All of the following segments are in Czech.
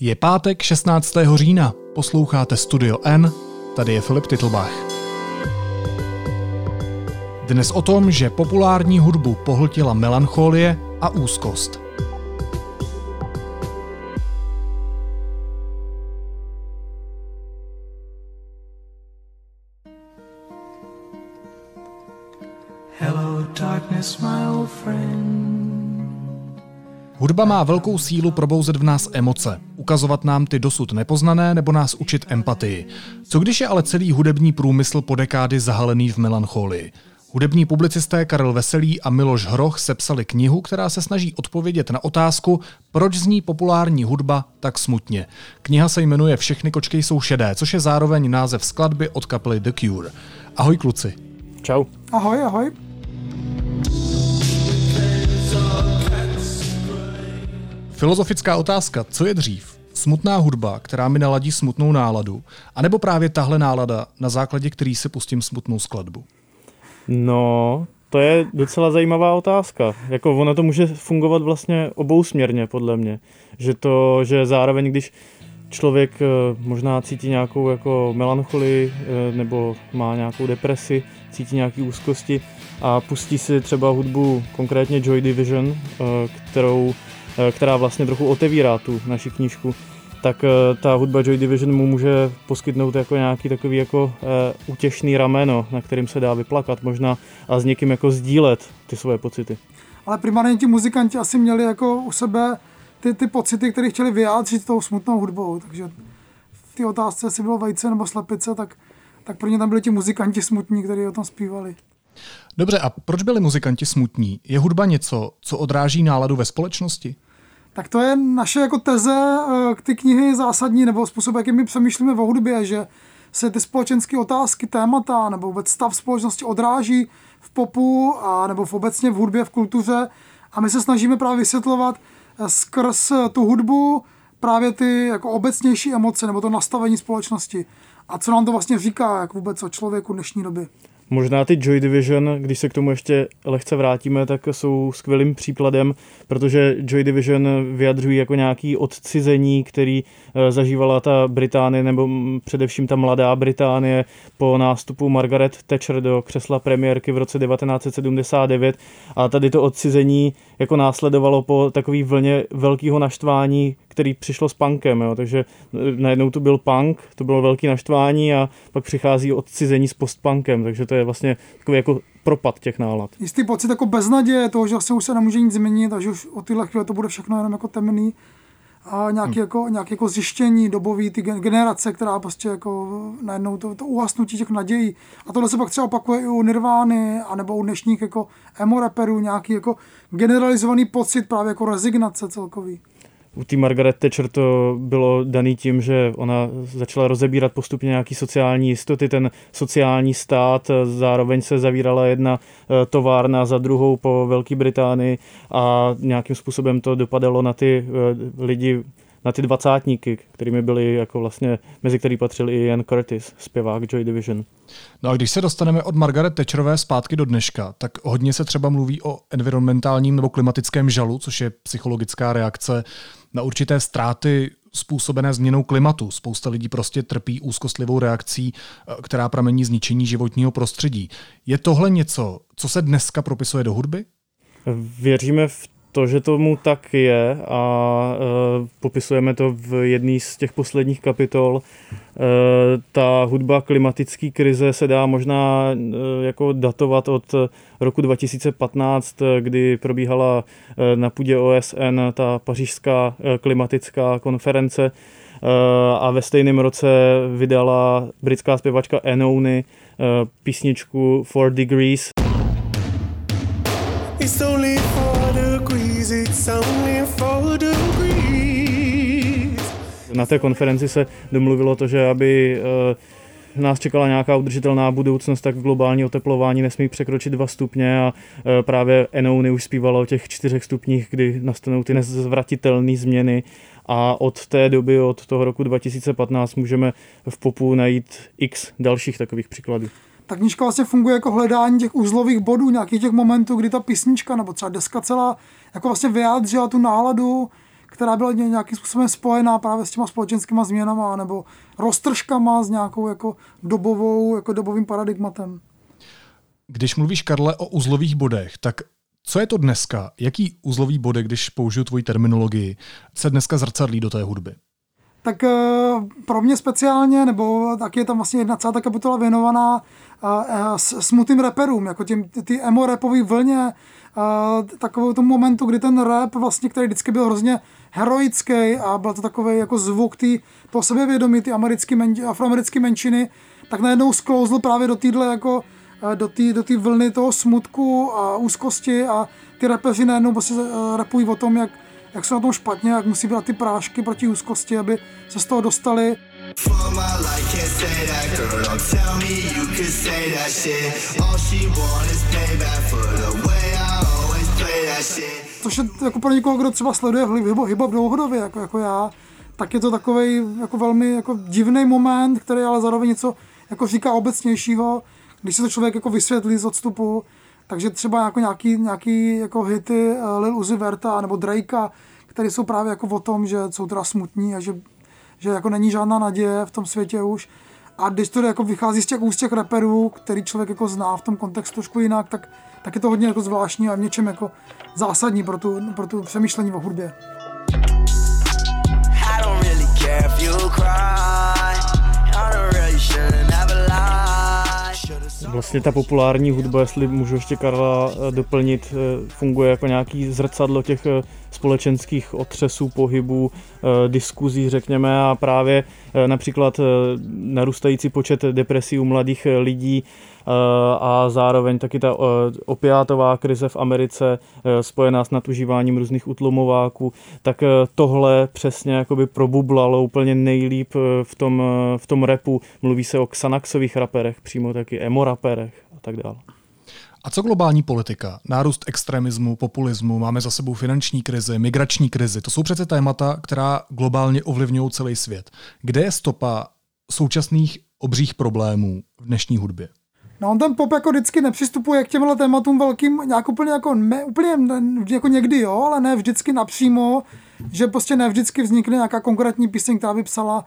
Je pátek 16. října, posloucháte Studio N, tady je Filip Titlbach. Dnes o tom, že populární hudbu pohltila melancholie a úzkost. Hello, darkness, my old friend. Hudba má velkou sílu probouzet v nás emoce, ukazovat nám ty dosud nepoznané nebo nás učit empatii. Co když je ale celý hudební průmysl po dekády zahalený v melancholii? Hudební publicisté Karel Veselý a Miloš Hroch sepsali knihu, která se snaží odpovědět na otázku, proč zní populární hudba tak smutně. Kniha se jmenuje Všechny kočky jsou šedé, což je zároveň název skladby od kapely The Cure. Ahoj kluci. Čau. Ahoj, ahoj. Filozofická otázka, co je dřív? Smutná hudba, která mi naladí smutnou náladu, anebo právě tahle nálada, na základě který si pustím smutnou skladbu? No, to je docela zajímavá otázka. Jako ono to může fungovat vlastně obousměrně, podle mě. Že to, že zároveň, když člověk eh, možná cítí nějakou jako melancholii eh, nebo má nějakou depresi, cítí nějaké úzkosti a pustí si třeba hudbu, konkrétně Joy Division, eh, kterou která vlastně trochu otevírá tu naši knížku, tak eh, ta hudba Joy Division mu může poskytnout jako nějaký takový jako eh, útěšný rameno, na kterým se dá vyplakat možná a s někým jako sdílet ty svoje pocity. Ale primárně ti muzikanti asi měli jako u sebe ty, ty pocity, které chtěli vyjádřit tou smutnou hudbou, takže v té otázce, jestli bylo vejce nebo slepice, tak, tak pro ně tam byli ti muzikanti smutní, kteří o tom zpívali. Dobře, a proč byli muzikanti smutní? Je hudba něco, co odráží náladu ve společnosti? Tak to je naše jako teze k eh, ty knihy zásadní, nebo způsob, jakým my přemýšlíme o hudbě, že se ty společenské otázky, témata nebo vůbec stav společnosti odráží v popu a nebo v obecně v hudbě, v kultuře a my se snažíme právě vysvětlovat eh, skrz tu hudbu právě ty jako obecnější emoce nebo to nastavení společnosti. A co nám to vlastně říká, jak vůbec o člověku dnešní doby. Možná ty Joy Division, když se k tomu ještě lehce vrátíme, tak jsou skvělým příkladem, protože Joy Division vyjadřují jako nějaký odcizení, který eh, zažívala ta Británie, nebo především ta mladá Británie po nástupu Margaret Thatcher do křesla premiérky v roce 1979. A tady to odcizení jako následovalo po takový vlně velkého naštvání, který přišlo s punkem, jo. takže eh, najednou tu byl punk, to bylo velké naštvání a pak přichází odcizení s postpunkem, takže to je vlastně takový jako propad těch nálad. Jistý pocit jako beznaděje toho, že vlastně už se nemůže nic změnit a že už o tyhle chvíle to bude všechno jenom jako temný a nějaký, hmm. jako, nějaký jako zjištění dobový, ty generace, která prostě jako najednou to, to uhasnutí těch nadějí. A tohle se pak třeba opakuje i u Nirvány, anebo u dnešních jako emo rapperů, nějaký jako generalizovaný pocit právě jako rezignace celkový u té Margaret Thatcher to bylo daný tím, že ona začala rozebírat postupně nějaký sociální jistoty, ten sociální stát, zároveň se zavírala jedna eh, továrna za druhou po Velké Británii a nějakým způsobem to dopadalo na ty eh, lidi na ty dvacátníky, kterými byli jako vlastně, mezi který patřil i Ian Curtis, zpěvák Joy Division. No a když se dostaneme od Margaret Thatcherové zpátky do dneška, tak hodně se třeba mluví o environmentálním nebo klimatickém žalu, což je psychologická reakce na určité ztráty způsobené změnou klimatu. Spousta lidí prostě trpí úzkostlivou reakcí, která pramení zničení životního prostředí. Je tohle něco, co se dneska propisuje do hudby? Věříme v to, že tomu tak je a e, popisujeme to v jedné z těch posledních kapitol, e, ta hudba klimatické krize se dá možná e, jako datovat od roku 2015, kdy probíhala e, na půdě OSN ta pařížská e, klimatická konference e, a ve stejném roce vydala britská zpěvačka Enony e, písničku Four Degrees. It's only na té konferenci se domluvilo to, že aby eh, nás čekala nějaká udržitelná budoucnost, tak globální oteplování nesmí překročit 2 stupně a eh, právě Enouny už zpívalo o těch čtyřech stupních, kdy nastanou ty nezvratitelné změny. A od té doby, od toho roku 2015 můžeme v popu najít x dalších takových příkladů. Ta knížka vlastně funguje jako hledání těch úzlových bodů, nějakých těch momentů, kdy ta písnička nebo třeba deska celá jako vlastně vyjádřila tu náladu, která byla nějakým způsobem spojená právě s těma společenskými změnama nebo roztržkama s nějakou jako dobovou, jako dobovým paradigmatem. Když mluvíš, Karle, o uzlových bodech, tak co je to dneska? Jaký uzlový body, když použiju tvoji terminologii, se dneska zrcadlí do té hudby? Tak eh, pro mě speciálně, nebo taky je tam vlastně jedna celá ta kapitola věnovaná eh, eh, smutným reperům, jako těm, ty emo rapový vlně, takovou tomu momentu, kdy ten rap vlastně, který vždycky byl hrozně heroický a byl to takový jako zvuk tý, toho sebevědomí, ty americký men, afroamerické menšiny, tak najednou sklouzl právě do téhle jako do té do tý vlny toho smutku a úzkosti a ty repeři najednou prostě repují o tom, jak, jak jsou na tom špatně, jak musí brát ty prášky proti úzkosti, aby se z toho dostali. Což je jako pro někoho, kdo třeba sleduje hip-hop dlouhodobě, jako, jako já, tak je to takový jako velmi jako divný moment, který ale zároveň něco jako říká obecnějšího, když se to člověk jako vysvětlí z odstupu, takže třeba jako nějaký, nějaký jako hity uh, Lil Uzi Verta nebo Drakea, které jsou právě jako o tom, že jsou teda smutní a že, že jako není žádná naděje v tom světě už. A když to jako vychází z těch úst těch reperů, který člověk jako zná v tom kontextu trošku jinak, tak, tak je to hodně jako zvláštní a v něčem jako zásadní pro tu, pro tu přemýšlení o hudbě. Vlastně ta populární hudba, jestli můžu ještě Karla eh, doplnit, eh, funguje jako nějaký zrcadlo těch eh, společenských otřesů, pohybů, diskuzí, řekněme, a právě například narůstající počet depresí u mladých lidí a zároveň taky ta opiátová krize v Americe spojená s nadužíváním různých utlumováků, tak tohle přesně jakoby probublalo úplně nejlíp v tom, v tom repu. Mluví se o Xanaxových raperech, přímo taky emo raperech a tak dále. A co globální politika? Nárůst extremismu, populismu, máme za sebou finanční krizi, migrační krizi. To jsou přece témata, která globálně ovlivňují celý svět. Kde je stopa současných obřích problémů v dnešní hudbě? No on ten pop jako vždycky nepřistupuje k těmhle tématům velkým, nějak úplně jako, ne, úplně jako někdy jo, ale ne vždycky napřímo, že prostě ne vždycky vznikne nějaká konkrétní píseň, která by psala,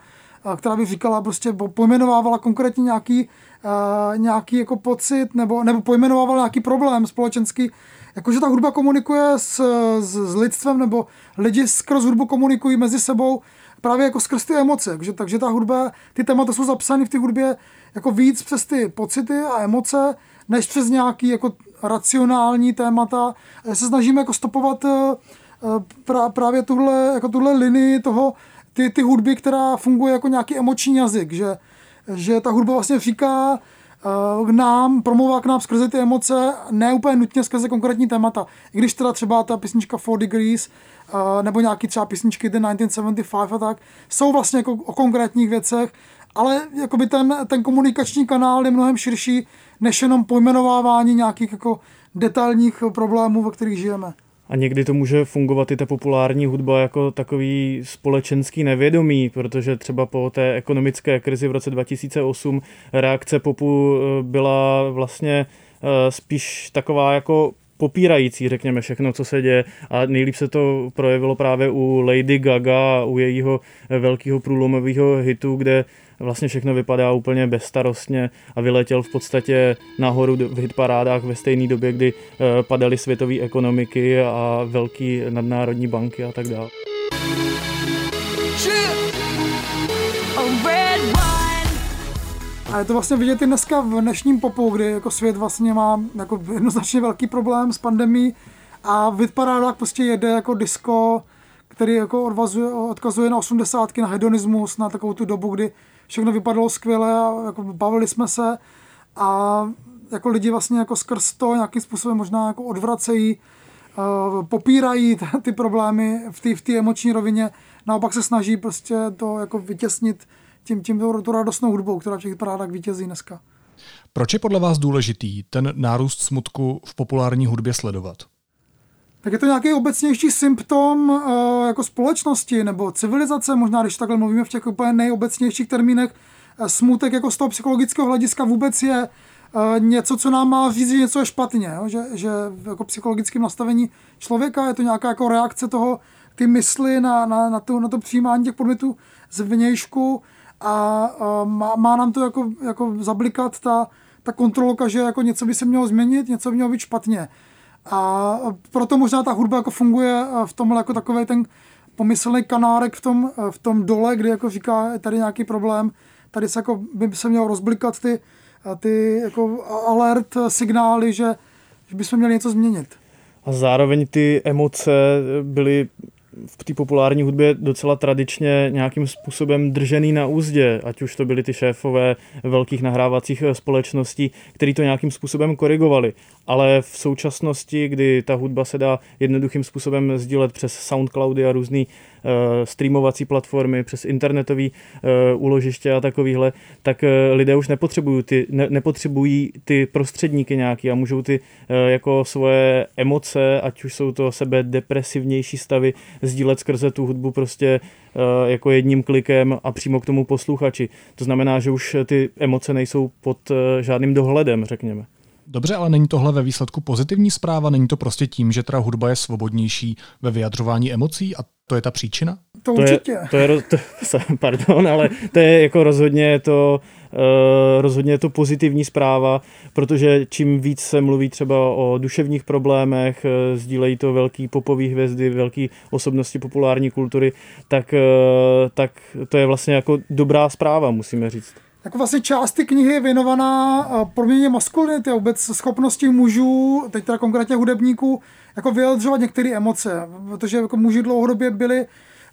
která by říkala, prostě pojmenovávala konkrétně nějaký, uh, nějaký jako pocit, nebo, nebo pojmenovávala nějaký problém společenský, jakože ta hudba komunikuje s, s, s lidstvem, nebo lidi skrz hudbu komunikují mezi sebou právě jako skrz ty emoce, takže, takže ta hudba, ty témata jsou zapsány v té hudbě jako víc přes ty pocity a emoce, než přes nějaký jako racionální témata. Já se snažíme jako stopovat eh, eh, pra, právě tuhle, jako tuhle linii toho, ty, ty hudby, která funguje jako nějaký emoční jazyk, že, že ta hudba vlastně říká k nám, promluvá k nám skrze ty emoce, ne úplně nutně skrze konkrétní témata. I když teda třeba ta písnička Four Degrees, nebo nějaký třeba písničky The 1975 a tak, jsou vlastně jako o konkrétních věcech, ale jakoby ten, ten komunikační kanál je mnohem širší, než jenom pojmenovávání nějakých jako detailních problémů, ve kterých žijeme. A někdy to může fungovat i ta populární hudba jako takový společenský nevědomí, protože třeba po té ekonomické krizi v roce 2008 reakce popu eh, byla vlastně eh, spíš taková jako popírající, řekněme, všechno, co se děje. A nejlíp se to projevilo právě u Lady Gaga, u jejího velkého průlomového hitu, kde vlastně všechno vypadá úplně bezstarostně a vyletěl v podstatě nahoru v hitparádách ve stejné době, kdy eh, padaly světové ekonomiky a velké nadnárodní banky a tak dále. A je to vlastně vidět i dneska v dnešním popu, kdy jako svět vlastně má jako jednoznačně velký problém s pandemí a v hitparádách prostě jede jako disco, který jako odvazuje, odkazuje na osmdesátky, na hedonismus, na takovou tu dobu, kdy všechno vypadalo skvěle a jako bavili jsme se a jako lidi vlastně jako skrz to nějakým způsobem možná jako odvracejí, uh, popírají ty problémy v té v emoční rovině, naopak se snaží prostě to jako vytěsnit tím, tím to radostnou hudbou, která v těch parádách vítězí dneska. Proč je podle vás důležitý ten nárůst smutku v populární hudbě sledovat? tak je to nějaký obecnější symptom uh, jako společnosti nebo civilizace, možná když takhle mluvíme v těch úplně nejobecnějších termínech, uh, smutek jako z toho psychologického hlediska vůbec je uh, něco, co nám má říct, že něco je špatně, jo? Že, že jako psychologickém nastavení člověka je to nějaká jako reakce toho ty mysli na, na, na, to, na to přijímání těch podmětů z vnějšku a, má, má, nám to jako, jako zablikat ta, ta kontrolka, že jako něco by se mělo změnit, něco by mělo být špatně. A proto možná ta hudba jako funguje v tomhle jako takový ten pomyslný kanárek v tom, v tom dole, kdy jako říká, je tady nějaký problém, tady se jako by se mělo rozblikat ty, ty jako alert signály, že, že bychom měli něco změnit. A zároveň ty emoce byly v té populární hudbě docela tradičně nějakým způsobem držený na úzdě, ať už to byly ty šéfové velkých nahrávacích společností, který to nějakým způsobem korigovali. Ale v současnosti, kdy ta hudba se dá jednoduchým způsobem sdílet přes Soundcloudy a různé uh, streamovací platformy, přes internetové uh, úložiště a takovýhle, tak uh, lidé už nepotřebují ty, ne, nepotřebují ty prostředníky nějaký a můžou ty jako svoje emoce, ať už jsou to sebe depresivnější stavy, sdílet skrze tu hudbu prostě jako jedním klikem a přímo k tomu posluchači. To znamená, že už ty emoce nejsou pod žádným dohledem, řekněme. Dobře, ale není tohle ve výsledku pozitivní zpráva? Není to prostě tím, že teda hudba je svobodnější ve vyjadřování emocí a to je ta příčina? To, to určitě. Je, to je, to, pardon, ale to je jako rozhodně to, uh, rozhodně je to pozitivní zpráva, protože čím víc se mluví třeba o duševních problémech, uh, sdílejí to velký popový hvězdy, velký osobnosti populární kultury, tak, uh, tak to je vlastně jako dobrá zpráva, musíme říct jako vlastně část ty knihy je věnovaná proměně maskulinity vůbec schopnosti mužů, teď teda konkrétně hudebníků, jako vyjadřovat některé emoce, protože jako muži dlouhodobě byli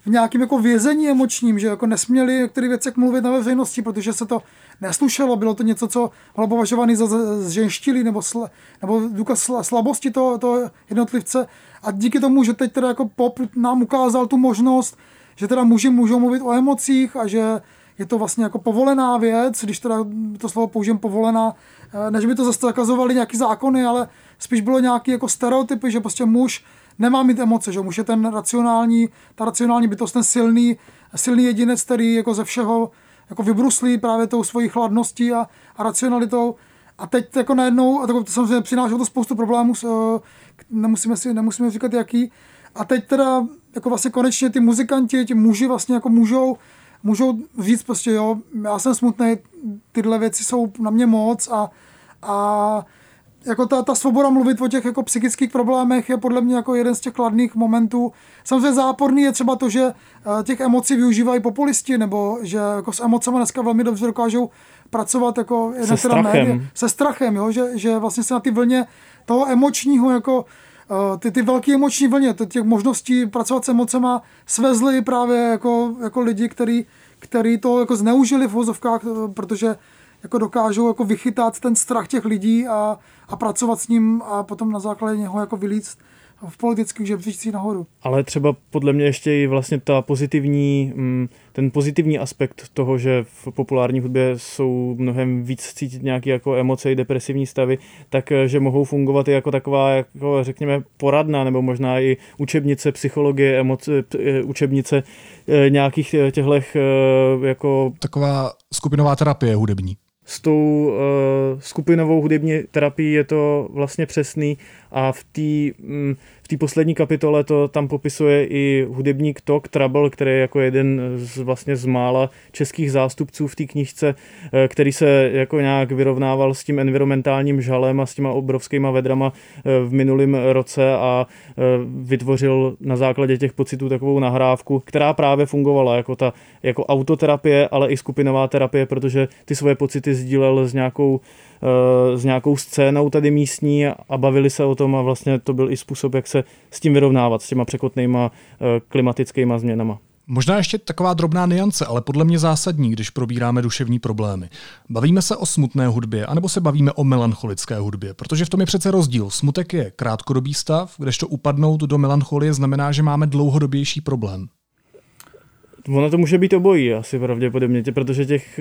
v nějakém jako vězení emočním, že jako nesměli některé věci mluvit na veřejnosti, protože se to neslušelo, bylo to něco, co bylo považované za zženštilý nebo, sl, nebo důkaz slabosti toho, toho jednotlivce. A díky tomu, že teď teda jako pop nám ukázal tu možnost, že teda muži můžou mluvit o emocích a že je to vlastně jako povolená věc, když teda to slovo použijem povolená, eh, než by to zase zakazovali nějaký zákony, ale spíš bylo nějaký jako stereotypy, že prostě muž nemá mít emoce, že muž je ten racionální, ta racionální bytost, ten silný, silný jedinec, který jako ze všeho jako vybruslí právě tou svojí chladností a, a racionalitou. A teď jako najednou, a to samozřejmě přinášelo to spoustu problémů, eh, nemusíme si nemusíme říkat jaký. A teď teda jako vlastně konečně ty muzikanti, ti muži vlastně jako můžou můžou říct prostě, jo, já jsem smutný, tyhle věci jsou na mě moc a, a jako ta, ta svoboda mluvit o těch jako psychických problémech je podle mě jako jeden z těch kladných momentů. Samozřejmě záporný je třeba to, že eh, těch emocí využívají populisti, nebo že jako s emocemi dneska velmi dobře dokážou pracovat jako se strachem. Média, se strachem, jo? Že, že vlastně se na ty vlně toho emočního jako ty, ty velké emoční vlně, těch možností pracovat s emocema svezli právě jako, jako lidi, kteří který to jako zneužili v vozovkách, eh, protože jako dokážou jako vychytat ten strach těch lidí a, a pracovat s ním a potom na základě něho jako vylíct v politických žebříčcích nahoru. Ale třeba podle mě ještě i vlastně ta pozitivní, mm, ten pozitivní aspekt toho, že v populární hudbě jsou mnohem víc cítit nějaké jako emoce i depresivní stavy, tak eh, že mohou fungovat i jako taková, jako řekněme, poradna nebo možná i učebnice psychologie, emoce, eh, učebnice eh, nějakých těchto jako... Taková skupinová terapie hudební. S tou uh, skupinovou hudební terapií je to vlastně přesný a v té mm, v poslední kapitole to tam popisuje i hudebník Tok Trouble, který je jako jeden z vlastně z mála českých zástupců v té knižce, eh, který se jako nějak vyrovnával s tím environmentálním žalem a s těma obrovskýma vedrama eh, v minulém roce a eh, vytvořil na základě těch pocitů takovou nahrávku, která právě fungovala jako ta jako autoterapie, ale i skupinová terapie, protože ty svoje pocity sdílel s nějakou s nějakou scénou tady místní a bavili se o tom a vlastně to byl i způsob, jak se s tím vyrovnávat, s těma překotnýma klimatickými změnama. Možná ještě taková drobná niance, ale podle mě zásadní, když probíráme duševní problémy. Bavíme se o smutné hudbě, anebo se bavíme o melancholické hudbě, protože v tom je přece rozdíl. Smutek je krátkodobý stav, kdežto upadnout do melancholie znamená, že máme dlouhodobější problém. Ono to může být obojí asi pravděpodobně, protože těch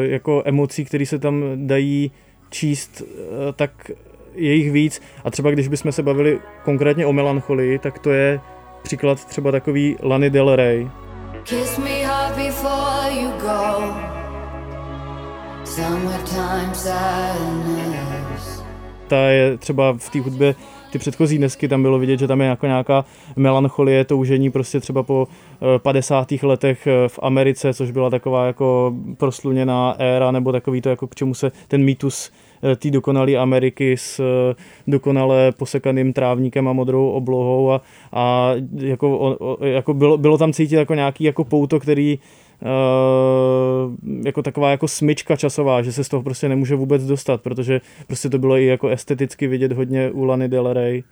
jako emocí, které se tam dají číst, eh, tak je jich víc. A třeba když bychom se bavili konkrétně o melancholii, tak to je příklad třeba takový Lany Del Rey. Kiss me hard before you go. Ta je třeba v té hudbě ty předchozí desky, tam bylo vidět, že tam je jako nějaká melancholie, toužení prostě třeba po 50. letech v Americe, což byla taková jako prosluněná éra, nebo takový to, jako k čemu se ten mýtus Eh, té dokonalé Ameriky s eh, dokonale posekaným trávníkem a modrou oblohou a, a jako, jako bylo, bylo, tam cítit jako nějaký jako pouto, který jako taková jako smyčka časová, že se z toho prostě nemůže vůbec dostat, protože prostě to bylo i jako esteticky vidět hodně u Lany Del Rey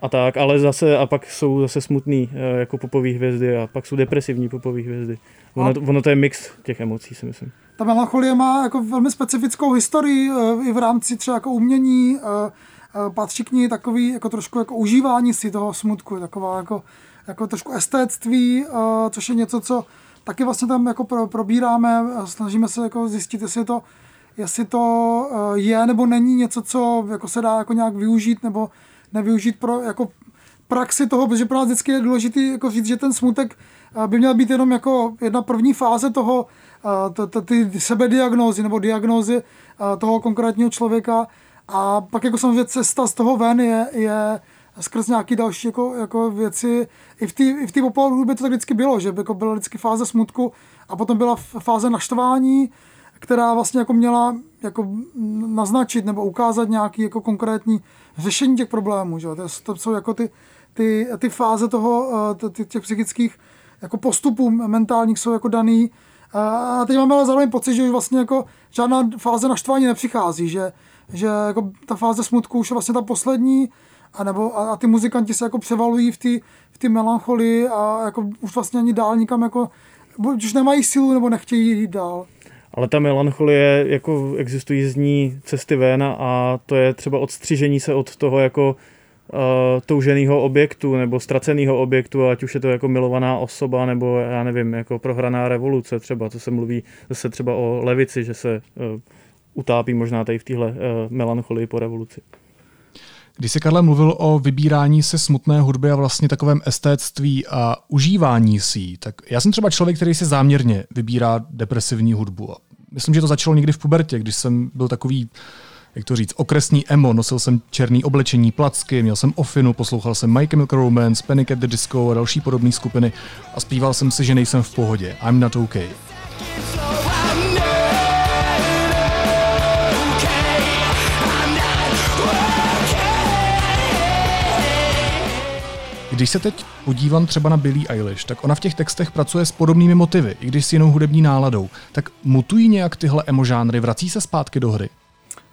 a tak, ale zase a pak jsou zase smutný jako popový hvězdy a pak jsou depresivní popový hvězdy. Ono, ono to je mix těch emocí, si myslím ta melancholie má jako velmi specifickou historii eh, i v rámci třeba jako umění, eh, eh, patří k ní takový jako trošku jako užívání si toho smutku, taková jako, jako trošku estétství, což je něco, co taky vlastně tam jako probíráme, snažíme se jako zjistit, jestli to, jestli to je nebo není něco, co jako se dá jako nějak využít nebo nevyužít pro jako praxi toho, protože pro nás vždycky je důležité jako říct, že ten smutek by měl být jenom jako jedna první fáze toho, to, to, ty sebediagnózy nebo diagnózy toho konkrétního člověka. A pak jako samozřejmě cesta z toho ven je, je skrz nějaké další jako, jako věci. I v té i v hudbě to tak vždycky bylo, že jako byla vždycky fáze smutku a potom byla fáze naštvání, která vlastně jako měla jako naznačit nebo ukázat nějaký jako konkrétní řešení těch problémů. Že? To, to jsou jako ty, ty, ty fáze toho, těch psychických jako postupů mentálních jsou jako daný a teď máme ale zároveň pocit, že už vlastně jako žádná fáze naštvání nepřichází, že, že jako ta fáze smutku už je vlastně ta poslední, a, nebo, a, a ty muzikanti se jako převalují v té v ty melancholii a jako už vlastně ani dál nikam jako, už nemají sílu nebo nechtějí jít dál. Ale ta melancholie, jako existují z ní cesty ven a to je třeba odstřižení se od toho jako uh, touženého objektu nebo ztraceného objektu, ať už je to jako milovaná osoba nebo já nevím, jako prohraná revoluce třeba, co se mluví zase třeba o levici, že se uh, utápí možná tady v téhle uh, melancholii po revoluci. Když se Karle mluvil o vybírání se smutné hudby a vlastně takovém estétství a užívání si, tak já jsem třeba člověk, který si záměrně vybírá depresivní hudbu. Myslím, že to začalo někdy v pubertě, když jsem byl takový jak to říct, okresní emo, nosil jsem černý oblečení, placky, měl jsem ofinu, poslouchal jsem My Chemical Romance, Panic at the Disco a další podobné skupiny a zpíval jsem si, že nejsem v pohodě. I'm not okay. Když se teď podívám třeba na Billie Eilish, tak ona v těch textech pracuje s podobnými motivy, i když s jinou hudební náladou. Tak mutují nějak tyhle emo žánry, vrací se zpátky do hry?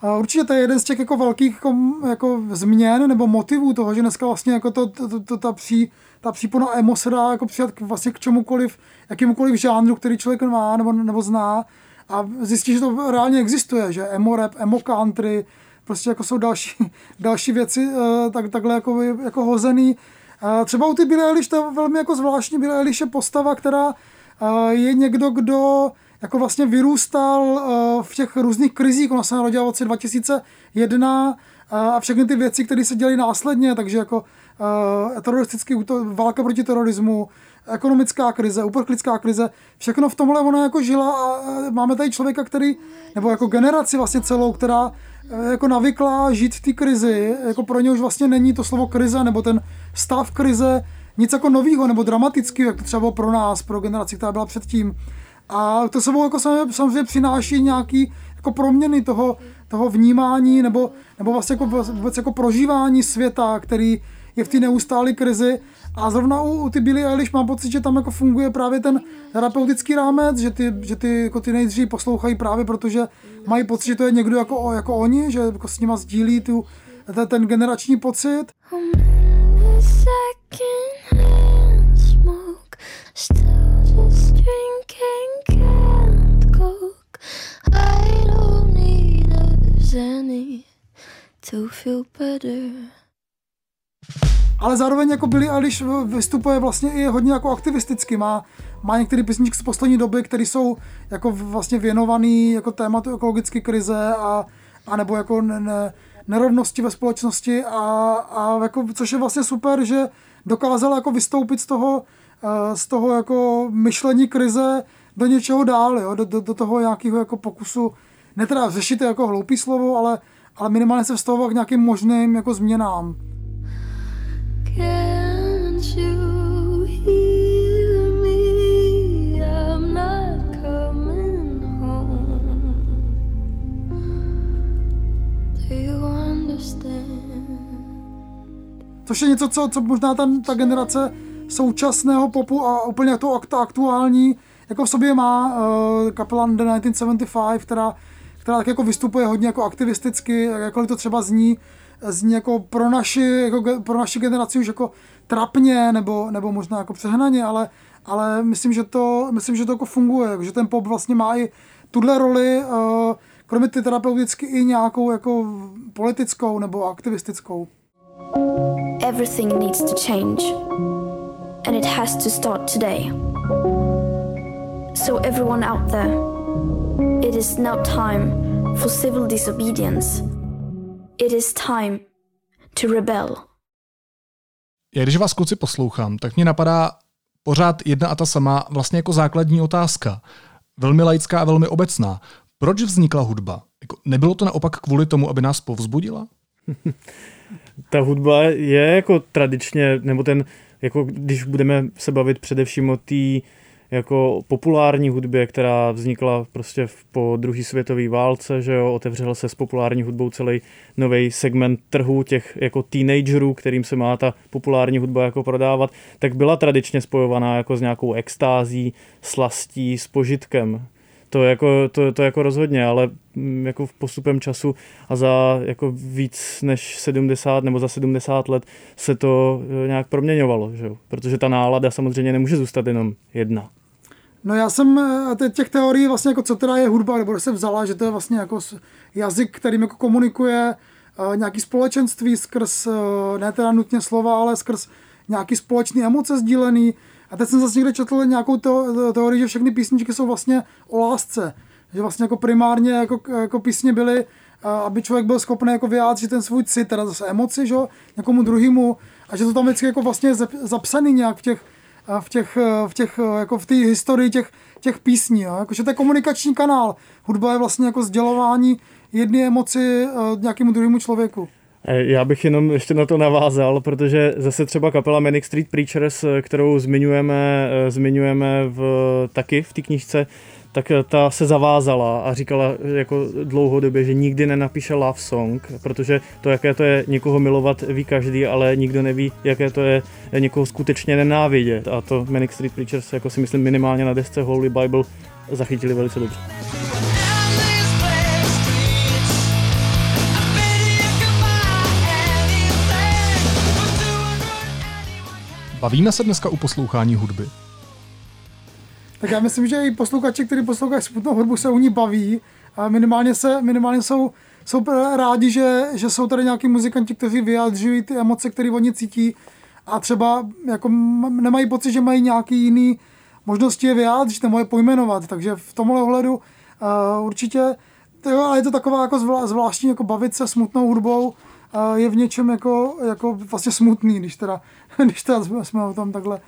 A určitě to je jeden z těch jako velkých jako, jako změn nebo motivů toho, že dneska vlastně jako to, to, to, to ta, pří, ta přípona emo se dá jako přijat k, vlastně k čemukoliv, jakýmukoliv žánru, který člověk má nebo, nebo zná a zjistí, že to reálně existuje, že emo rap, emo country, prostě jako jsou další, další věci eh, tak, takhle jako, jako hozený. Třeba u ty Billie Eilish to je velmi jako zvláštní, Billie Eilish je postava, která je někdo, kdo jako vlastně vyrůstal v těch různých krizích. Ona se narodila v roce 2001 uh, a všechny ty věci, které se děly následně, takže jako teroristický útok, válka proti terorismu, ekonomická krize, uprchlická krize, všechno v tomhle ona jako žila a máme tady člověka, který, nebo jako generaci vlastně celou, která jako navykla žít v té krizi, jako pro ně už vlastně není to slovo krize, nebo ten stav krize nic jako novýho nebo dramatického, jak to třeba bylo pro nás, pro generaci, která byla předtím. A to sebou jako samozřejmě přináší nějaký jako proměny toho, toho vnímání nebo, nebo vlastně jako vůbec jako prožívání světa, který je v té neustálé krizi. A zrovna u, u ty Billy Eilish mám pocit, že tam jako funguje právě ten terapeutický rámec, že ty, že ty, jako ty nejdřív poslouchají právě protože mají pocit, že to je někdo jako, jako oni, že jako s nima sdílí tu, ten, ten generační pocit. Still Ale zároveň jako byli, když vystupuje vlastně i hodně jako aktivisticky, má, má některé písničky z poslední doby, které jsou jako vlastně věnované jako tématu ekologické krize a, a nebo jako ne, ne, nerovnosti ve společnosti a, a jako, což je vlastně super, že dokázal jako vystoupit z toho z toho jako myšlení krize do něčeho dál, jo? Do, do, do toho nějakého jako pokusu, ne teda řešit jako hloupý slovo, ale, ale minimálně se vztahovat k nějakým možným jako změnám. Can't Což je něco, co, co možná ta, ta generace současného popu a úplně to akt- aktuální jako v sobě má uh, kapela The 1975, která, která tak jako vystupuje hodně jako aktivisticky, jakkoliv to třeba zní, zní jako pro naši, jako pro naši generaci už jako trapně nebo, nebo možná jako přehnaně, ale, ale myslím, že to, myslím, že to jako funguje, že ten pop vlastně má i tuhle roli, uh, kromě ty terapeuticky i nějakou jako politickou nebo aktivistickou. Everything needs to change, and it has to start today. So, everyone out there, it is now time for civil disobedience. It is time to rebel. Já když vás kluci poslouchám, tak mě napadá pořád jedna a ta sama vlastně jako základní otázka. Velmi laická a velmi obecná. Proč vznikla hudba? Jako, nebylo to naopak kvůli tomu, aby nás povzbudila? Ta hudba je jako tradičně, nebo ten, jako když budeme se bavit především o té jako populární hudbě, která vznikla prostě po druhé světové válce, že jo, otevřel se s populární hudbou celý nový segment trhu těch jako teenagerů, kterým se má ta populární hudba jako prodávat, tak byla tradičně spojovaná jako s nějakou extází, slastí, s požitkem. To jako, to, to jako rozhodně, ale mm, jako v postupem času a za jako víc než 70 nebo za 70 let se to eh, nějak proměňovalo, že protože ta nálada samozřejmě nemůže zůstat jenom jedna. No já jsem te- těch teorií vlastně jako co teda je hudba, nebo se vzala, že to je vlastně jako jazyk, kterým jako komunikuje eh, nějaký společenství skrz, ne teda nutně slova, ale skrz nějaký společný emoce sdílený. A teď jsem zase někde četl nějakou teo- teorii, že všechny písničky jsou vlastně o lásce. Že vlastně jako primárně jako, jako písně byly, aby člověk byl schopný jako vyjádřit ten svůj cit, teda zase emoci, že? někomu druhému. A že to tam vždycky jako vlastně je zap- zapsaný nějak v těch, v těch, v těch, jako v té historii těch, těch písní. Jo? Jakože to je komunikační kanál. Hudba je vlastně jako sdělování jedné emoci nějakému druhému člověku. Eh, Já bych jenom ještě na to navázal, protože zase třeba kapela Manic Street Preachers, eh, kterou zmiňujeme, eh, zmiňujeme v, taky v té knížce, tak ta se zavázala a říkala jako dlouhodobě, že nikdy nenapíše love song, protože to, jaké to je někoho milovat, ví každý, ale nikdo neví, jaké to je někoho skutečně nenávidět. A to Manic Street Preachers, jako si myslím minimálně na desce Holy Bible, zachytili velice dobře. Bavíme se dneska u poslouchání hudby. Tak já myslím, že i posluchači, kteří poslouchají smutnou hudbu, se u ní baví. A minimálně, se, minimálně jsou, jsou rádi, že, že jsou tady nějaký muzikanti, kteří vyjadřují ty emoce, které oni cítí a třeba jako nemají pocit, že mají nějaký jiný možnosti je vyjádřit nebo je pojmenovat. Takže v tomhle ohledu uh, určitě jo, ale je to taková jako zvlá, zvláštní jako bavit se smutnou hudbou je v něčem jako, jako vlastně smutný, když teda, když teda jsme, jsme o tom takhle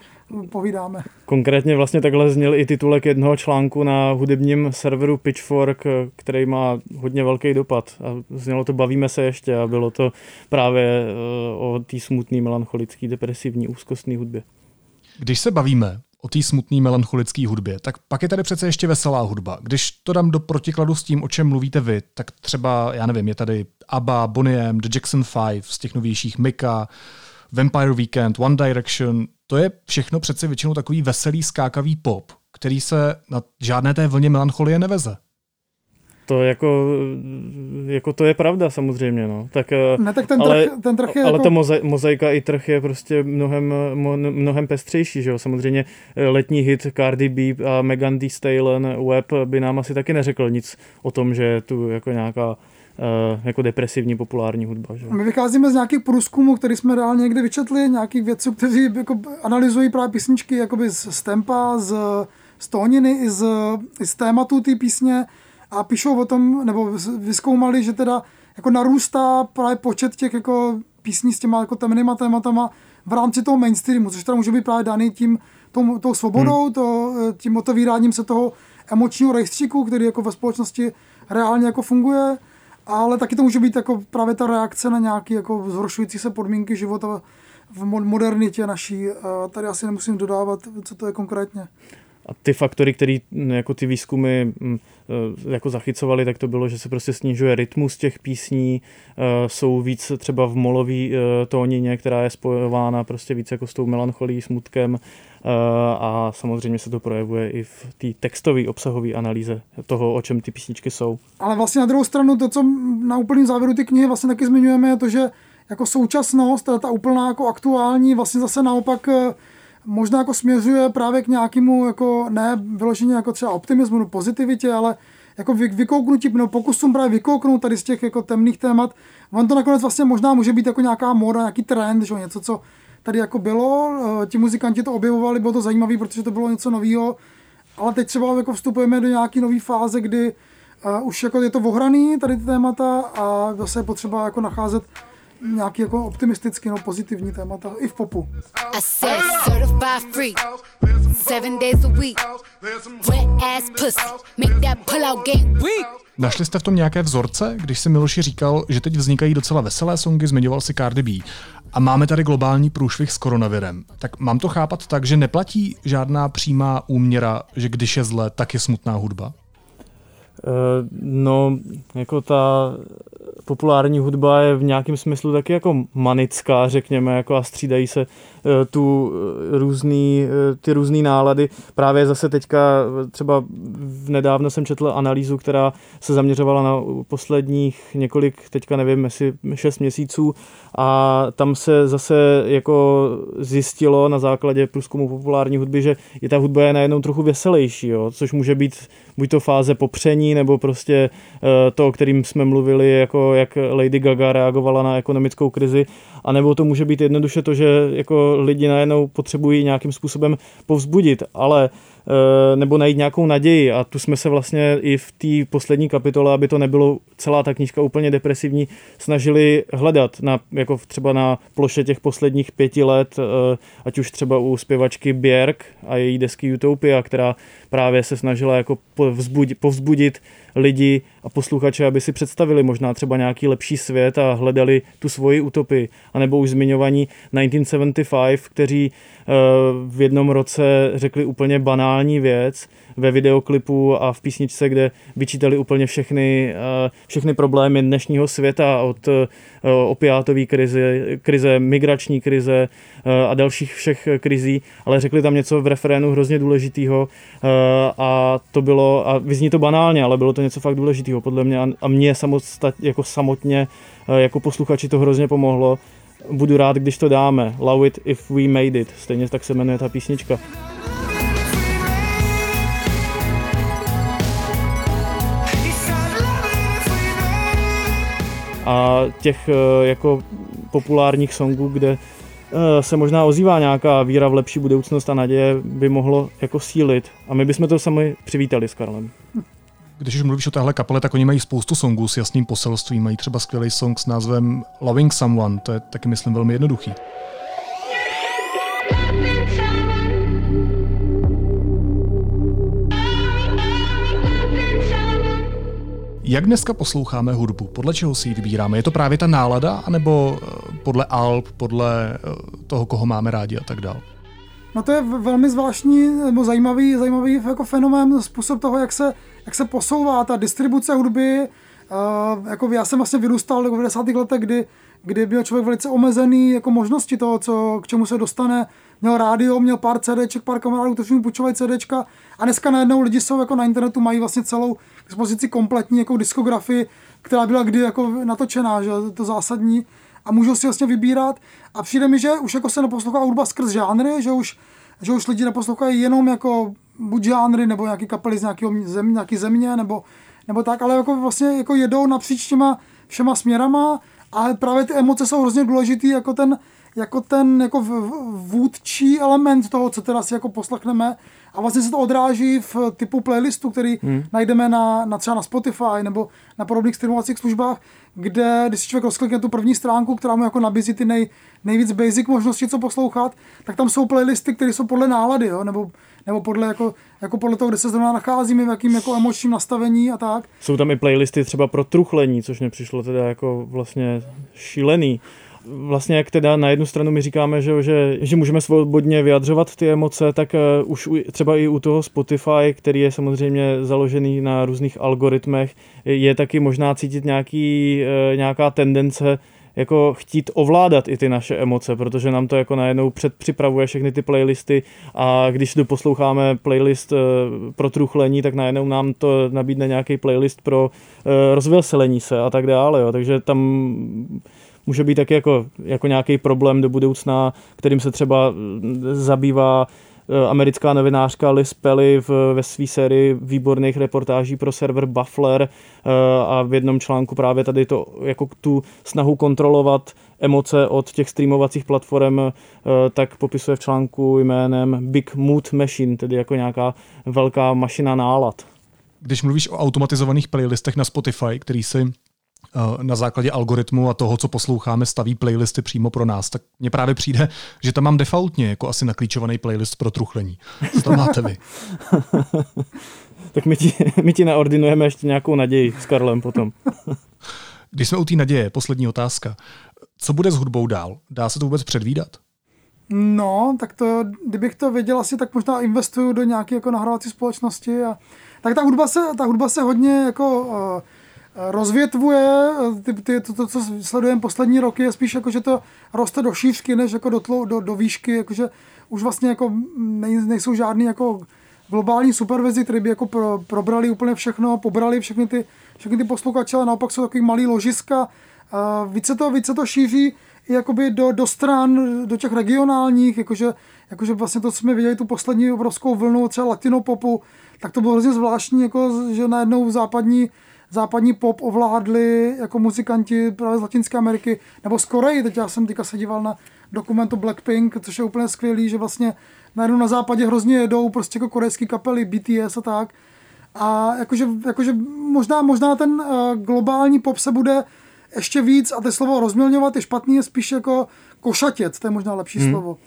povídáme. Konkrétně vlastně takhle zněl i titulek jednoho článku na hudebním serveru Pitchfork, který má hodně velký dopad. A znělo to Bavíme se ještě a bylo to právě eh, o té smutné, melancholické, depresivní, úzkostné hudbě. Když se bavíme o té smutné melancholické hudbě, tak pak je tady přece ještě veselá hudba. Když to dám do protikladu s tím, o čem mluvíte vy, tak třeba, já nevím, je tady ABBA, Bonnie M, The Jackson 5, z těch novějších Mika, Vampire Weekend, One Direction, to je všechno přece většinou takový veselý, skákavý pop, který se na žádné té vlně melancholie neveze. To jako, jako to je pravda samozřejmě, no. Tak, eh, Ne, tak ten ale, trh, ten trh je ale jako... ta moza- mozaika i trh je prostě mnohem, mnohem pestřejší, že jo. Samozřejmě eh, letní hit Cardi B a Megan Thee Stallion Web by nám asi taky neřekl nic o tom, že je tu jako nějaká eh, jako depresivní populární hudba, že. My vycházíme z nějakých průzkumů, které jsme reálně někde vyčetli, nějakých vědců, kteří jako analyzují právě písničky jakoby z, z tempa, z, z tóniny i z, i z tématu té písně a píšou o tom, nebo vyskoumali, že teda jako narůstá právě počet těch jako písní s těma jako temnýma tématama v rámci toho mainstreamu, což teda může být právě daný tím, tou, tou svobodou, hmm. to, tím otevíráním se toho emočního rejstříku, který jako ve společnosti reálně jako funguje, ale taky to může být jako právě ta reakce na nějaké jako zhoršující se podmínky života v modernitě naší. Tady asi nemusím dodávat, co to je konkrétně. A ty faktory, které jako ty výzkumy e, jako zachycovaly, tak to bylo, že se prostě snižuje rytmus těch písní, e, jsou víc třeba v molový e, tónině, která je spojována prostě víc jako s tou melancholí, smutkem a samozřejmě se to projevuje i v té textové obsahové analýze toho, o čem ty písničky jsou. Ale vlastně na druhou stranu to, co na úplném závěru ty knihy vlastně taky zmiňujeme, je to, že jako současnost, ta, ta úplná jako aktuální, vlastně zase naopak možná jako směřuje právě k nějakému, jako ne vyloženě jako třeba optimismu pozitivitě, ale jako vy, vykouknutí, no pokusům právě vykouknout tady z těch jako temných témat. On to nakonec vlastně možná může být jako nějaká moda, nějaký trend, že něco, co tady jako bylo, eh, ti muzikanti to objevovali, bylo to zajímavé, protože to bylo něco nového, ale teď třeba jako vstupujeme do nějaké nové fáze, kdy uh, už jako je to ohraný, tady ty témata a zase je potřeba jako nacházet nějaký jako optimistický, no pozitivní témata i v popu. Našli jste v tom nějaké vzorce, když si Miloši říkal, že teď vznikají docela veselé songy, zmiňoval si Cardi B. A máme tady globální průšvih s koronavirem. Tak mám to chápat tak, že neplatí žádná přímá úměra, že když je zle, tak je smutná hudba? Uh, no, jako ta populární hudba je v nějakém smyslu taky jako manická, řekněme, jako a střídají se eh, tu eh, různý, eh, ty různé nálady. Právě zase teďka třeba nedávno jsem četl analýzu, která se zaměřovala na posledních několik, teďka nevím, jestli šest měsíců. A tam se zase jako zjistilo na základě průzkumu populární hudby, že je ta hudba je najednou trochu veselější, jo, což může být buď to fáze popření, nebo prostě to, o kterým jsme mluvili, jako jak Lady Gaga reagovala na ekonomickou krizi, anebo to může být jednoduše to, že jako lidi najednou potřebují nějakým způsobem povzbudit, ale nebo najít nějakou naději. A tu jsme se vlastně i v té poslední kapitole, aby to nebylo celá ta knížka úplně depresivní, snažili hledat, na, jako třeba na ploše těch posledních pěti let, eh, ať už třeba u zpěvačky Björk a její desky Utopia, která právě se snažila jako povzbudit, povzbudit lidi a posluchače, aby si představili možná třeba nějaký lepší svět a hledali tu svoji utopii. A nebo už zmiňovaní 1975, kteří eh, v jednom roce řekli úplně banální věc ve videoklipu a v písničce, kde vyčítali úplně všechny, eh, všechny problémy dnešního světa od eh, opiátové krize, krize, migrační krize a dalších všech krizí, ale řekli tam něco v referénu hrozně důležitého a to bylo, a vyzní to banálně, ale bylo to něco fakt důležitého podle mě a mě samostat, jako samotně jako posluchači to hrozně pomohlo budu rád, když to dáme. Love it if we made it. Stejně tak se jmenuje ta písnička. A těch eh, jako populárních songů, kde eh, se možná ozývá nějaká víra v lepší budoucnost a naděje, by mohlo jako sílit. A my bychom to sami přivítali s Karlem. Když už mluvíš o téhle kapele, tak oni mají spoustu songů s jasným poselstvím. Mají třeba skvělý song s názvem Loving Someone, to je taky, myslím, velmi jednoduchý. Jak dneska posloucháme hudbu? Podle čeho si ji vybíráme? Je to právě ta nálada, anebo eh, podle alb, podle eh, toho, koho máme rádi a tak dále? No to je velmi zvláštní nebo zajímavý, zajímavý jako fenomén, způsob toho, jak se, jak se posouvá ta distribuce hudby. Uh, jako já jsem vlastně vyrůstal v 90. letech, kdy, kdy byl člověk velice omezený jako možnosti toho, co, k čemu se dostane. Měl rádio, měl pár CDček, pár kamarádů, kteří mu půjčovali CDčka a dneska najednou lidi jsou jako na internetu, mají vlastně celou dispozici kompletní jako diskografii, která byla kdy jako natočená, že to zásadní a můžou si vlastně vybírat. A přijde mi, že už jako se neposlouchá hudba skrz žánry, že už, že už lidi neposlouchají jenom jako buď žánry, nebo nějaký kapely z nějakého zem, nějaký země, nebo, nebo tak, ale jako vlastně jako jedou napříč těma všema směrama a právě ty emoce jsou hrozně důležitý jako ten, jako ten jako vůdčí element toho, co teda si jako poslechneme a vlastně se to odráží v typu playlistu, který hmm. najdeme na, na třeba na Spotify nebo na podobných streamovacích službách, kde když si člověk rozklikne tu první stránku, která mu jako nabízí ty nej, nejvíc basic možností, co poslouchat, tak tam jsou playlisty, které jsou podle nálady, jo? Nebo, nebo podle, jako, jako podle toho, kde se zrovna nacházíme, v jakým jako emočním nastavení a tak. Jsou tam i playlisty třeba pro truchlení, což mě přišlo teda jako vlastně šílený vlastně jak teda na jednu stranu my říkáme, že, že, že můžeme svobodně vyjadřovat ty emoce, tak uh, už u, třeba i u toho Spotify, který je samozřejmě založený na různých algoritmech, je taky možná cítit nějaký, uh, nějaká tendence jako chtít ovládat i ty naše emoce, protože nám to jako najednou předpřipravuje všechny ty playlisty a když doposloucháme playlist uh, pro truchlení, tak najednou nám to nabídne nějaký playlist pro rozveselení se a tak dále, jo. takže tam může být taky jako, jako nějaký problém do budoucna, kterým se třeba zabývá Eh, americká novinářka Liz Pelly v, ve své sérii výborných reportáží pro server Buffler eh, a v jednom článku právě tady to jako tu snahu kontrolovat emoce od těch streamovacích platform, eh, tak popisuje v článku jménem Big Mood Machine, tedy jako nějaká velká mašina nálad. Když mluvíš o automatizovaných playlistech na Spotify, který si na základě algoritmu a toho, co posloucháme, staví playlisty přímo pro nás, tak mně právě přijde, že tam mám defaultně jako asi naklíčovaný playlist pro truchlení. Co tam máte vy? tak my ti, my ti naordinujeme ještě nějakou naději s Karlem potom. Když jsme u té naděje, poslední otázka. Co bude s hudbou dál? Dá se to vůbec předvídat? No, tak to, kdybych to věděl asi, tak možná investuju do nějaké jako nahrávací společnosti. A, tak ta hudba se, ta hudba se hodně jako uh, rozvětvuje, ty, ty, to, to, co sledujeme poslední roky, je spíš jako, že to roste do šířky, než jako do, tlou, do, do výšky, jakože už vlastně jako nej, nejsou žádný jako globální supervizi, které by jako pro, probrali úplně všechno, pobrali všechny ty, všechny ty posluchače, ale naopak jsou takový malý ložiska. A více, to, více to šíří jakoby do, do stran, do těch regionálních, jakože, jakože vlastně to, co jsme viděli, tu poslední obrovskou vlnu třeba latinopopu, tak to bylo hrozně zvláštní, jako, že najednou západní západní pop ovládli jako muzikanti právě z Latinské Ameriky, nebo z Koreji, teď já jsem teďka se díval na dokumentu Blackpink, což je úplně skvělý, že vlastně najednou na západě hrozně jedou prostě jako korejský kapely, BTS a tak. A jakože, jakože možná, možná ten uh, globální pop se bude ještě víc, a to slovo rozmělňovat je špatný, je spíš jako košatět, to je možná lepší hmm. slovo.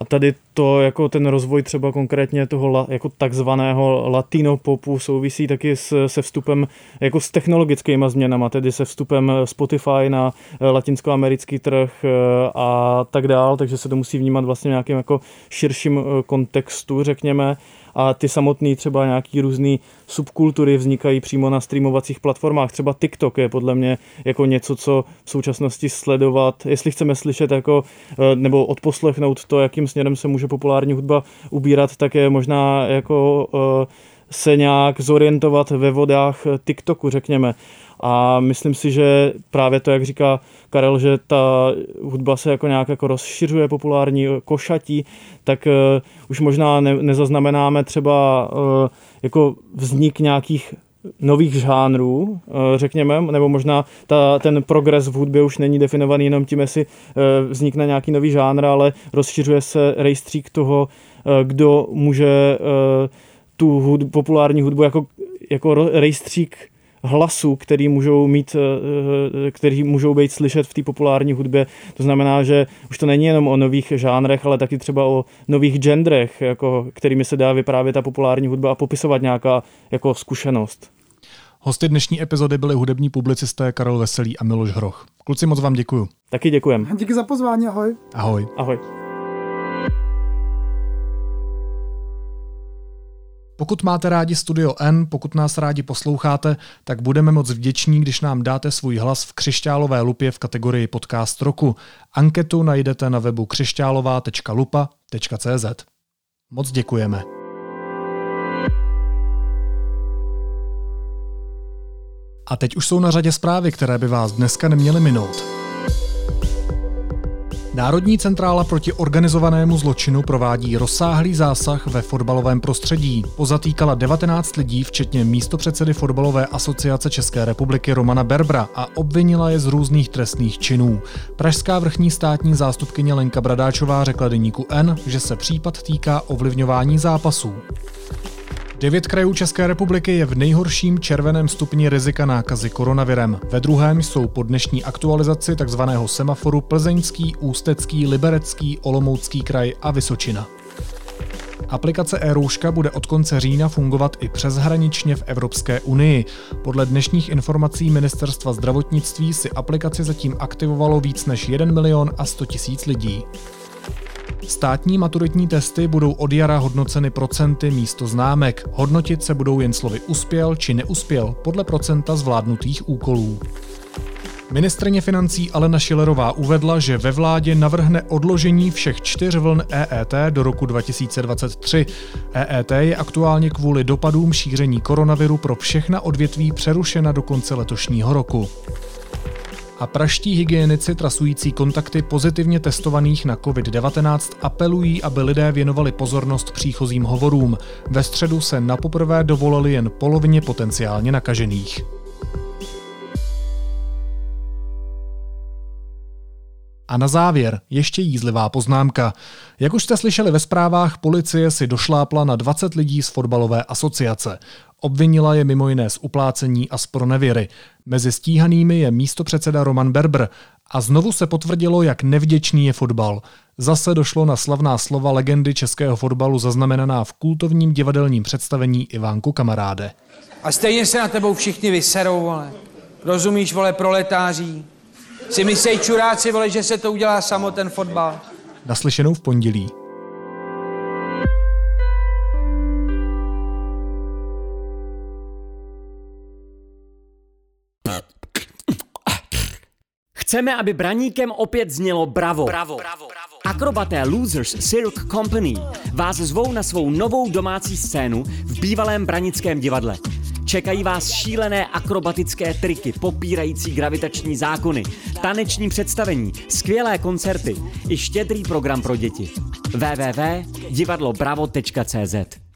A tady to, jako ten rozvoj třeba konkrétně toho jako takzvaného latino popu souvisí taky s, se vstupem jako s technologickými změnama, tedy se vstupem Spotify na eh, latinskoamerický trh eh, a tak dál, takže se to musí vnímat vlastně nějakým jako širším eh, kontextu, řekněme a ty samotné třeba nějaký různé subkultury vznikají přímo na streamovacích platformách. Třeba TikTok je podle mě jako něco, co v současnosti sledovat, jestli chceme slyšet jako, eh, nebo odposlechnout to, jakým směrem se může populární hudba ubírat, tak je možná jako eh, se nějak zorientovat ve vodách TikToku, řekněme. A myslím si, že právě to, jak říká Karel, že ta hudba se jako nějak jako rozšiřuje, populární, košatí, tak uh, už možná ne, nezaznamenáme třeba uh, jako vznik nějakých nových žánrů, řekněme, nebo možná ta, ten progres v hudbě už není definovaný jenom tím, jestli vznikne nějaký nový žánr, ale rozšiřuje se rejstřík toho, kdo může tu hud, populární hudbu jako, jako rejstřík hlasů, který můžou mít, eh, eh, který můžou být slyšet v té populární hudbě. To znamená, že už to není jenom o nových žánrech, ale taky třeba o nových genrech, jako, kterými se dá vyprávět ta populární hudba a popisovat nějaká jako zkušenost. Hosty dnešní epizody byli hudební publicisté Karel Veselý a Miloš Hroch. Kluci, moc vám děkuju. Taky děkujem. Díky za pozvání, ahoj. Ahoj. Ahoj. Pokud máte rádi Studio N, pokud nás rádi posloucháte, tak budeme moc vděční, když nám dáte svůj hlas v křišťálové lupě v kategorii Podcast roku. Anketu najdete na webu křišťálová.lupa.cz. Moc děkujeme. A teď už jsou na řadě zprávy, které by vás dneska neměly minout. Národní centrála proti organizovanému zločinu provádí rozsáhlý zásah ve fotbalovém prostředí. Pozatýkala 19 lidí, včetně místopředsedy fotbalové asociace České republiky Romana Berbra a obvinila je z různých trestných činů. Pražská vrchní státní zástupkyně Lenka Bradáčová řekla deníku N, že se případ týká ovlivňování zápasů. Devět krajů České republiky je v nejhorším červeném stupni rizika nákazy koronavirem. Ve druhém jsou po dnešní aktualizaci tzv. semaforu Plzeňský, Ústecký, Liberecký, Olomoucký kraj a Vysočina. Aplikace e-rouška bude od konce října fungovat i přeshraničně v Evropské unii. Podle dnešních informací ministerstva zdravotnictví si aplikaci zatím aktivovalo víc než 1 milion a 100 tisíc lidí. Státní maturitní testy budou od jara hodnoceny procenty místo známek. Hodnotit se budou jen slovy uspěl či neuspěl podle procenta zvládnutých úkolů. Ministrně financí Alena Šilerová uvedla, že ve vládě navrhne odložení všech čtyř vln EET do roku 2023. EET je aktuálně kvůli dopadům šíření koronaviru pro všechna odvětví přerušena do konce letošního roku a praští hygienici trasující kontakty pozitivně testovaných na COVID-19 apelují, aby lidé věnovali pozornost příchozím hovorům. Ve středu se na poprvé dovolili jen polovině potenciálně nakažených. A na závěr ještě jízlivá poznámka. Jak už jste slyšeli ve zprávách, policie si došlápla na 20 lidí z fotbalové asociace. Obvinila je mimo jiné z uplácení a z pronevěry. Mezi stíhanými je místopředseda Roman Berber a znovu se potvrdilo, jak nevděčný je fotbal. Zase došlo na slavná slova legendy českého fotbalu zaznamenaná v kultovním divadelním představení Ivánku Kamaráde. A stejně se na tebou všichni vyserou, vole. Rozumíš, vole, proletáří? Si myslej čuráci, vole, že se to udělá samo ten fotbal. Naslyšenou v pondělí. Chceme, aby braníkem opět znělo bravo. bravo. Akrobaté Losers Cirque Company vás zvou na svou novou domácí scénu v bývalém branickém divadle. Čekají vás šílené akrobatické triky, popírající gravitační zákony, taneční představení, skvělé koncerty i štědrý program pro děti. www.divadlobravo.cz